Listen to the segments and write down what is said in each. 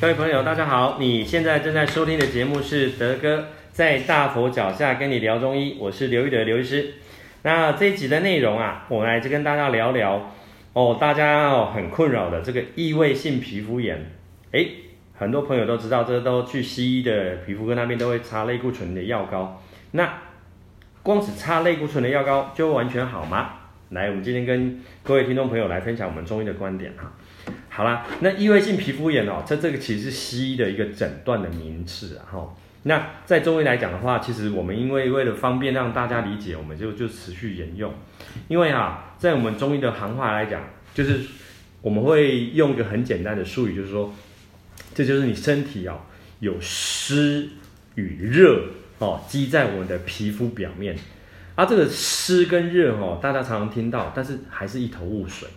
各位朋友，大家好！你现在正在收听的节目是德哥在大佛脚下跟你聊中医，我是刘玉德刘医师。那这一集的内容啊，我来就跟大家聊聊哦，大家哦很困扰的这个异位性皮肤炎。诶，很多朋友都知道，这都去西医的皮肤科那边都会擦类固醇的药膏。那光只擦类固醇的药膏就完全好吗？来，我们今天跟各位听众朋友来分享我们中医的观点哈。好啦，那异位性皮肤炎哦，这这个其实是西医的一个诊断的名词啊哈。那在中医来讲的话，其实我们因为为了方便让大家理解，我们就就持续沿用。因为啊，在我们中医的行话来讲，就是我们会用一个很简单的术语，就是说，这就是你身体啊有湿与热哦积在我们的皮肤表面。啊，这个湿跟热哦，大家常常听到，但是还是一头雾水。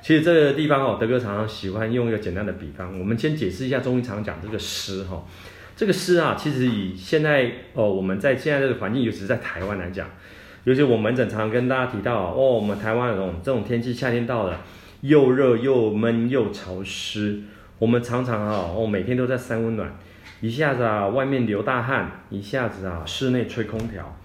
其实这个地方哦，德哥常常喜欢用一个简单的比方。我们先解释一下中医常讲这个湿哈，这个湿啊，其实以现在哦，我们在现在这个环境，尤其是在台湾来讲，尤其我们诊常常跟大家提到哦，我们台湾这种这种天气，夏天到了，又热又闷又潮湿，我们常常啊，哦，每天都在三温暖，一下子啊，外面流大汗，一下子啊，室内吹空调。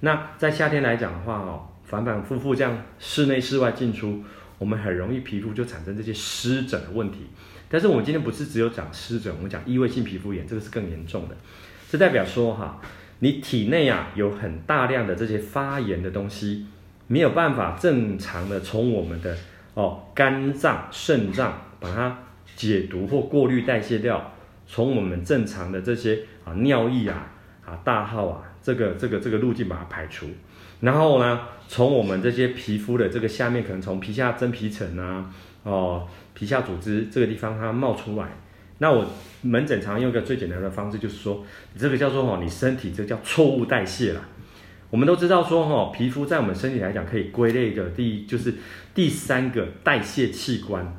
那在夏天来讲的话哦，反反复复这样室内室外进出。我们很容易皮肤就产生这些湿疹的问题，但是我们今天不是只有讲湿疹，我们讲异位性皮肤炎，这个是更严重的。这代表说哈，你体内啊有很大量的这些发炎的东西，没有办法正常的从我们的哦肝脏、肾脏把它解毒或过滤代谢掉，从我们正常的这些啊尿液啊啊大号啊这个这个这个路径把它排除。然后呢，从我们这些皮肤的这个下面，可能从皮下真皮层啊，哦，皮下组织这个地方它冒出来。那我门诊常用一个最简单的方式，就是说，这个叫做哦，你身体这叫错误代谢啦。我们都知道说哦，皮肤在我们身体来讲可以归类的第一就是第三个代谢器官。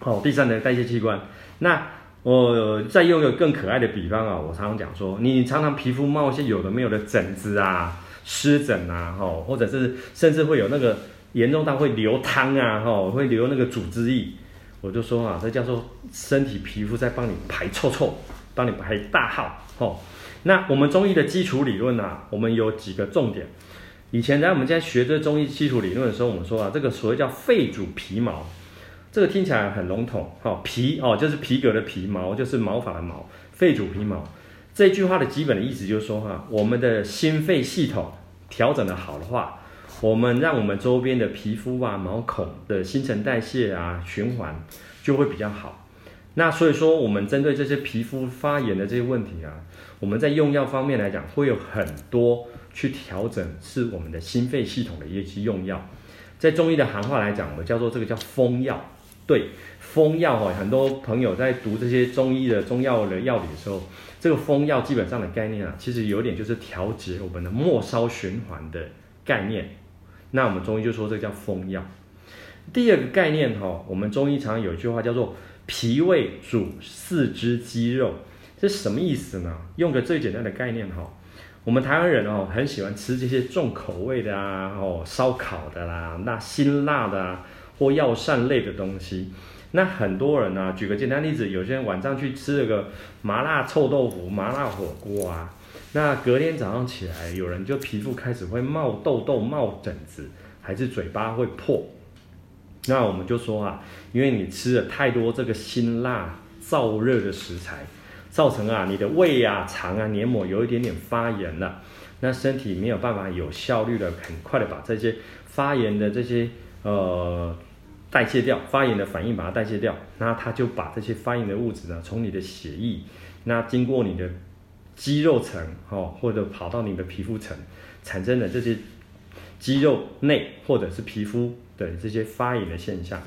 哦，第三个代谢器官。那我再用一个更可爱的比方啊，我常常讲说，你常常皮肤冒一些有的没有的疹子啊。湿疹啊，吼，或者是甚至会有那个严重到会流汤啊，吼，会流那个组织液，我就说啊，这叫做身体皮肤在帮你排臭臭，帮你排大号，吼。那我们中医的基础理论啊，我们有几个重点。以前在我们在学这中医基础理论的时候，我们说啊，这个所谓叫肺主皮毛，这个听起来很笼统，吼，皮哦就是皮革的皮毛，就是毛发的毛，肺主皮毛。这句话的基本的意思就是说，哈，我们的心肺系统调整的好的话，我们让我们周边的皮肤啊、毛孔的新陈代谢啊、循环就会比较好。那所以说，我们针对这些皮肤发炎的这些问题啊，我们在用药方面来讲，会有很多去调整是我们的心肺系统的一些用药。在中医的行话来讲，我们叫做这个叫风药。对，风药哈，很多朋友在读这些中医的中药的药理的时候，这个风药基本上的概念啊，其实有点就是调节我们的末梢循环的概念。那我们中医就说这个叫风药。第二个概念哈，我们中医常常有一句话叫做“脾胃主四肢肌肉”，这是什么意思呢？用个最简单的概念哈，我们台湾人哦很喜欢吃这些重口味的啊，哦烧烤的啦，那辛辣的啊。或药膳类的东西，那很多人呢、啊，举个简单例子，有些人晚上去吃了个麻辣臭豆腐、麻辣火锅啊，那隔天早上起来，有人就皮肤开始会冒痘痘、冒疹子，还是嘴巴会破。那我们就说啊，因为你吃了太多这个辛辣燥热的食材，造成啊你的胃啊、肠啊黏膜有一点点发炎了，那身体没有办法有效率的、很快的把这些发炎的这些呃。代谢掉发炎的反应，把它代谢掉，那它就把这些发炎的物质呢，从你的血液，那经过你的肌肉层，哦，或者跑到你的皮肤层，产生的这些肌肉内或者是皮肤的这些发炎的现象。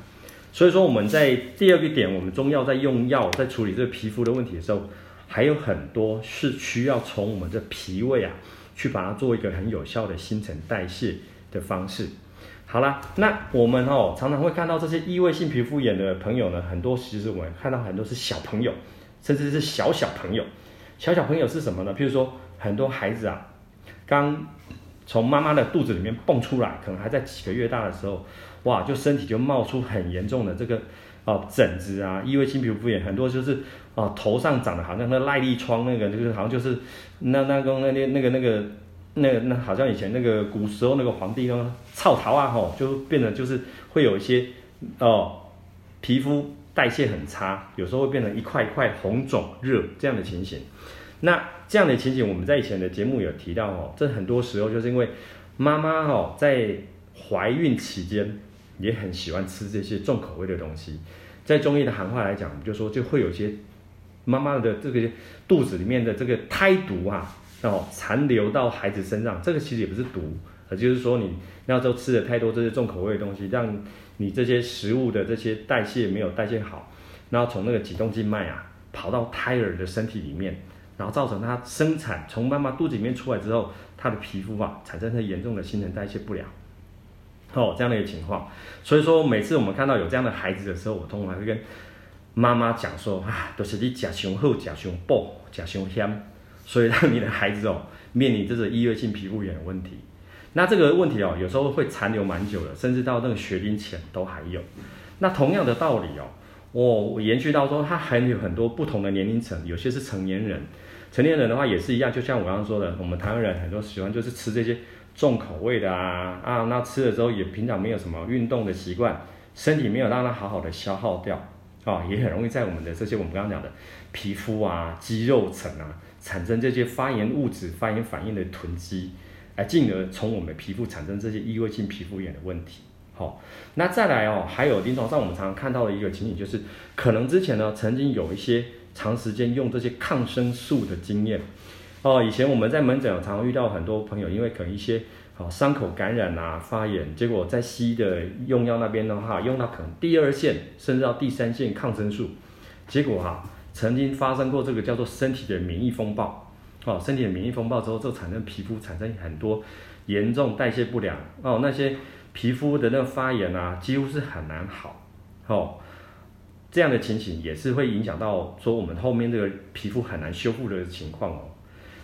所以说我们在第二个点，我们中药在用药在处理这个皮肤的问题的时候，还有很多是需要从我们的脾胃啊，去把它做一个很有效的新陈代谢的方式。好啦，那我们哦常常会看到这些异位性皮肤炎的朋友呢，很多其实我们看到很多是小朋友，甚至是小小朋友。小小朋友是什么呢？譬如说很多孩子啊，刚从妈妈的肚子里面蹦出来，可能还在几个月大的时候，哇，就身体就冒出很严重的这个哦疹子啊，异位性皮肤炎很多就是哦头上长的好像那赖痢疮那个，就是好像就是那那个那那那个那个那那好像以前那个古时候那个皇帝呢，草桃啊吼，就变得就是会有一些哦皮肤代谢很差，有时候会变成一块一块红肿热这样的情形。那这样的情形，我们在以前的节目有提到哦，这很多时候就是因为妈妈哦在怀孕期间也很喜欢吃这些重口味的东西，在中医的行话来讲，就说就会有些妈妈的这个肚子里面的这个胎毒啊，哦残留到孩子身上，这个其实也不是毒，而就是说你那时候吃了太多这些重口味的东西，让你这些食物的这些代谢没有代谢好，然后从那个脊动静脉啊跑到胎儿的身体里面。然后造成他生产从妈妈肚子里面出来之后，他的皮肤啊产生很严重的新陈代谢不良，哦，这样的一个情况。所以说每次我们看到有这样的孩子的时候，我通常会跟妈妈讲说啊，都是你吃太好，吃太饱，吃太咸，所以让你的孩子哦面临这个异位性皮肤炎的问题。那这个问题哦有时候会残留蛮久的，甚至到那个学龄前都还有。那同样的道理哦，我我延续到说，他还有很多不同的年龄层，有些是成年人。成年人的话也是一样，就像我刚刚说的，我们台湾人很多喜欢就是吃这些重口味的啊啊，那吃了之后也平常没有什么运动的习惯，身体没有让它好好的消耗掉啊，也很容易在我们的这些我们刚刚讲的皮肤啊、肌肉层啊产生这些发炎物质、发炎反应的囤积，哎进而从我们皮肤产生这些异位性皮肤炎的问题。好，那再来哦，还有临床上我们常常看到的一个情景就是，可能之前呢曾经有一些。长时间用这些抗生素的经验，哦，以前我们在门诊常常遇到很多朋友，因为可能一些好伤口感染啊、发炎，结果在西医的用药那边的话，用到可能第二线甚至到第三线抗生素，结果哈、曾经发生过这个叫做身体的免疫风暴，哦，身体的免疫风暴之后，就产生皮肤产生很多严重代谢不良，哦，那些皮肤的那个发炎啊，几乎是很难好，哦。这样的情形也是会影响到说我们后面这个皮肤很难修复的情况哦。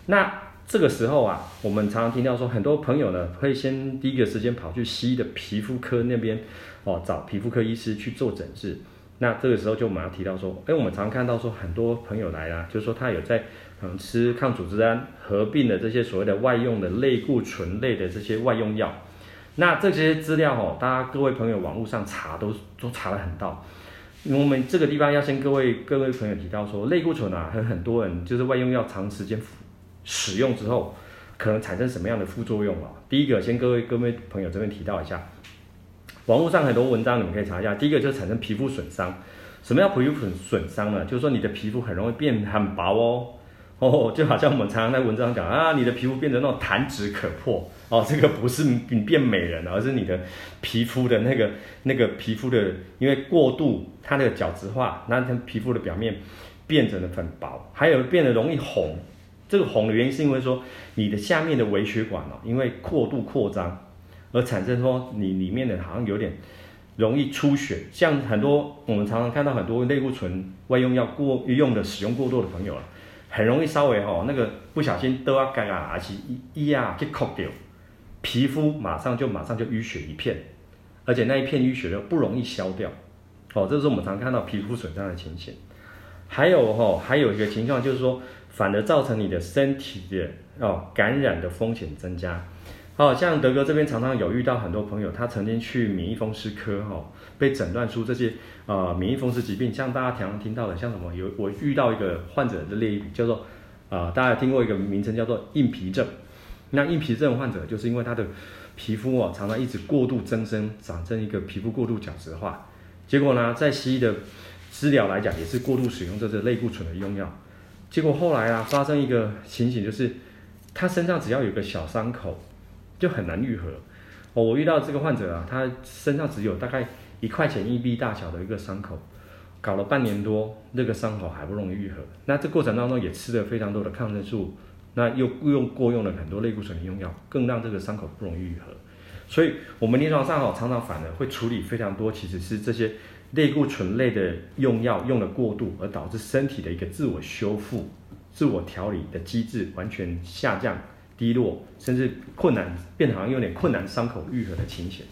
那这个时候啊，我们常常听到说，很多朋友呢会先第一个时间跑去西医的皮肤科那边哦，找皮肤科医师去做诊治。那这个时候就马上提到说，哎，我们常看到说很多朋友来啦，就是说他有在嗯吃抗组织胺合并的这些所谓的外用的类固醇类的这些外用药。那这些资料哦，大家各位朋友网络上查都都查得很到。我们这个地方要先各位各位朋友提到说，类固醇啊，很很多人就是外用药长时间服使用之后，可能产生什么样的副作用啊？第一个，先各位各位朋友这边提到一下，网络上很多文章你们可以查一下。第一个就是产生皮肤损伤，什么叫皮肤损损伤呢？就是说你的皮肤很容易变很薄哦。哦，就好像我们常常在文章讲啊，你的皮肤变得那种弹指可破哦，这个不是你变美人，而是你的皮肤的那个那个皮肤的，因为过度它那个角质化，那它皮肤的表面变成了很薄，还有变得容易红。这个红的原因是因为说你的下面的微血管哦，因为过度扩张而产生说你里面的好像有点容易出血，像很多我们常常看到很多类固醇外用药过用的使用过多的朋友啊。很容易稍微吼那个不小心都要干啊，而且一一啊就扣掉，皮肤马上就马上就淤血一片，而且那一片淤血又不容易消掉，哦，这是我们常看到皮肤损伤的情形。还有吼，还有一个情况就是说，反而造成你的身体的哦感染的风险增加。哦，像德哥这边常常有遇到很多朋友，他曾经去免疫风湿科哈、被诊断出这些呃免疫风湿疾病，像大家常常听到的，像什么有我遇到一个患者的类叫做啊、大家听过一个名称叫做硬皮症。那硬皮症患者就是因为他的皮肤哦常常一直过度增生，长成一个皮肤过度角质化，结果呢，在西医的治疗来讲也是过度使用这些类固醇的用药，结果后来啊发生一个情形就是，他身上只要有个小伤口。就很难愈合。哦，我遇到这个患者啊，他身上只有大概一块钱硬币大小的一个伤口，搞了半年多，那个伤口还不容易愈合。那这过程当中也吃了非常多的抗生素，那又用过用了很多类固醇的用药，更让这个伤口不容易愈合。所以，我们临床上哦，常常反而会处理非常多，其实是这些类固醇类的用药用了过度，而导致身体的一个自我修复、自我调理的机制完全下降。低落，甚至困难，变得好像有点困难，伤口愈合的情形。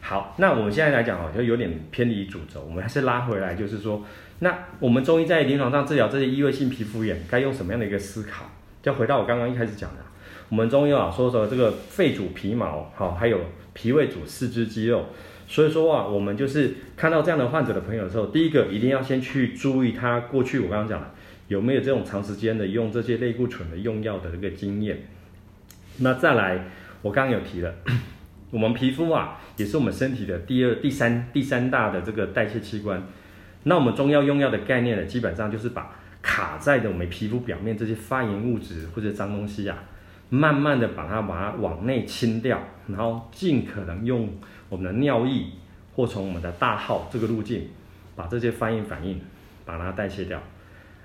好，那我们现在来讲好像有点偏离主轴，我们还是拉回来，就是说，那我们中医在临床上治疗这些异位性皮肤炎，该用什么样的一个思考？就回到我刚刚一开始讲的，我们中医啊说说这个肺主皮毛，好，还有脾胃主四肢肌肉，所以说啊，我们就是看到这样的患者的朋友的时候，第一个一定要先去注意他过去我刚刚讲的有没有这种长时间的用这些类固醇的用药的这个经验。那再来，我刚刚有提了。我们皮肤啊，也是我们身体的第二、第三、第三大的这个代谢器官。那我们中药用药的概念呢，基本上就是把卡在的我们皮肤表面这些发炎物质或者脏东西啊，慢慢的把它把它往内清掉，然后尽可能用我们的尿液或从我们的大号这个路径，把这些发炎反应把它代谢掉。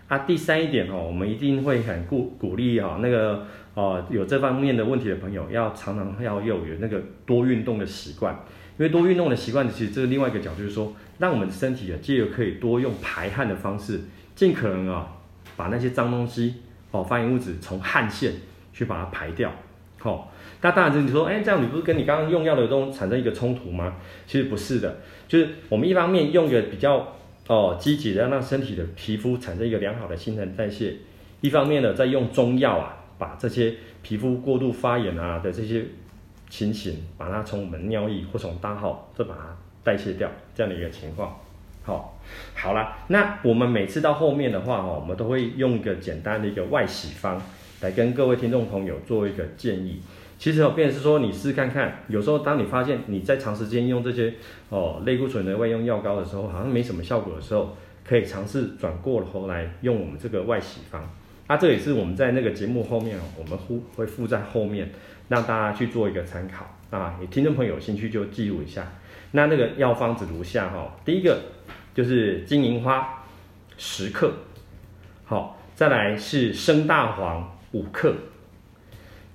啊，第三一点哦，我们一定会很鼓鼓励哈，那个哦有这方面的问题的朋友，要常常要有有那个多运动的习惯，因为多运动的习惯，其实这是另外一个角度就是说，让我们的身体啊，借由可以多用排汗的方式，尽可能啊把那些脏东西哦发炎物质从汗腺去把它排掉。好，那当然你说，哎，这样你不是跟你刚刚用药的东西产生一个冲突吗？其实不是的，就是我们一方面用一个比较。哦，积极的让身体的皮肤产生一个良好的新陈代谢，一方面呢，再用中药啊，把这些皮肤过度发炎啊的这些情形，把它从我们尿液或从大号再把它代谢掉，这样的一个情况。好，好了，那我们每次到后面的话，哈，我们都会用一个简单的一个外洗方来跟各位听众朋友做一个建议。其实哦，变是说你试看看，有时候当你发现你在长时间用这些哦类固醇的外用药膏的时候，好像没什么效果的时候，可以尝试转过头来用我们这个外洗方。那、啊、这也是我们在那个节目后面哦，我们会会附在后面，让大家去做一个参考啊。你听众朋友有兴趣就记录一下。那那个药方子如下哈，第一个就是金银花十克，好，再来是生大黄五克。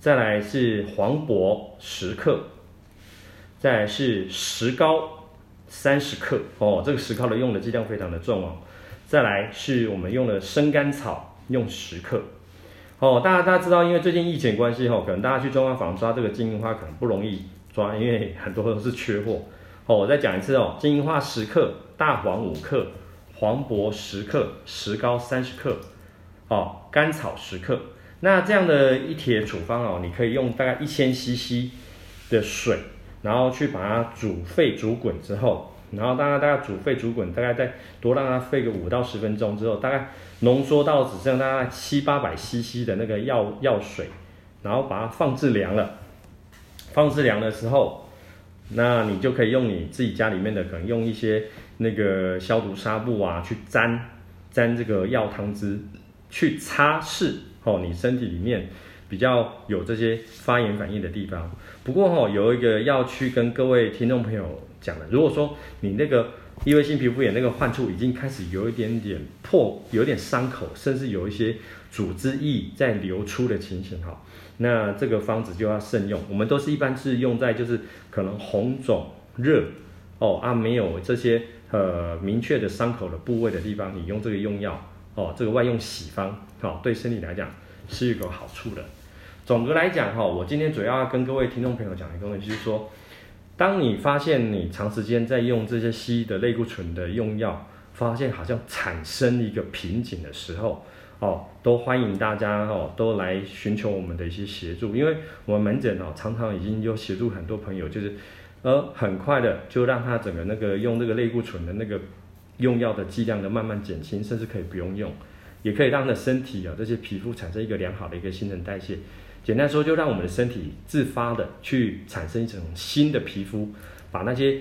再来是黄柏十克，再来是石膏三十克哦，这个石膏的用的剂量非常的重哦。再来是我们用的生甘草，用十克哦。大家大家知道，因为最近疫情关系哦，可能大家去中药房抓这个金银花可能不容易抓，因为很多都是缺货哦。我再讲一次哦，金银花十克，大黄五克，黄柏十克，石膏三十克，哦，甘草十克。那这样的一帖处方哦，你可以用大概一千 CC 的水，然后去把它煮沸煮滚之后，然后大概大概煮沸煮滚，大概再多让它沸个五到十分钟之后，大概浓缩到只剩大概七八百 CC 的那个药药水，然后把它放置凉了。放置凉的时候，那你就可以用你自己家里面的，可能用一些那个消毒纱布啊，去沾沾这个药汤汁，去擦拭。哦，你身体里面比较有这些发炎反应的地方。不过哈、哦，有一个要去跟各位听众朋友讲的，如果说你那个异位性皮肤炎那个患处已经开始有一点点破，有点伤口，甚至有一些组织液在流出的情形哈，那这个方子就要慎用。我们都是一般是用在就是可能红肿热哦啊没有这些呃明确的伤口的部位的地方，你用这个用药。哦，这个外用洗方，哦，对身体来讲是一个好处的。总的来讲，哈，我今天主要要跟各位听众朋友讲一个问题，就是说，当你发现你长时间在用这些西医的类固醇的用药，发现好像产生一个瓶颈的时候，哦，都欢迎大家哦，都来寻求我们的一些协助，因为我们门诊哦，常常已经有协助很多朋友，就是，呃，很快的就让他整个那个用这个类固醇的那个。用药的剂量的慢慢减轻，甚至可以不用用，也可以让的身体啊这些皮肤产生一个良好的一个新陈代谢。简单说，就让我们的身体自发的去产生一种新的皮肤，把那些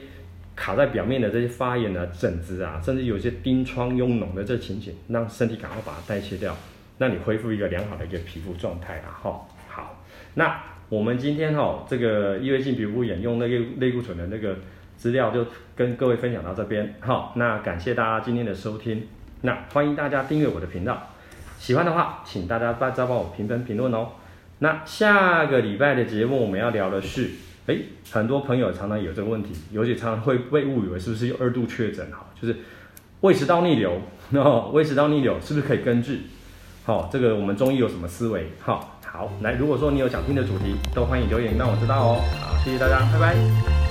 卡在表面的这些发炎啊、疹子啊，甚至有些冰疮、痈脓的这情形，让身体赶快把它代谢掉，让你恢复一个良好的一个皮肤状态啊。哈，好，那我们今天哈这个异位性皮肤炎用那个类固醇的那个。资料就跟各位分享到这边，好，那感谢大家今天的收听，那欢迎大家订阅我的频道，喜欢的话，请大家再帮我评分评论哦。那下个礼拜的节目我们要聊的是，诶，很多朋友常常有这个问题，尤其常常会被误以为是不是有二度确诊，哈，就是胃食道逆流，哦，胃食道逆流是不是可以根治？好，这个我们中医有什么思维？好，好，来，如果说你有想听的主题，都欢迎留言让我知道哦。好，谢谢大家，拜拜。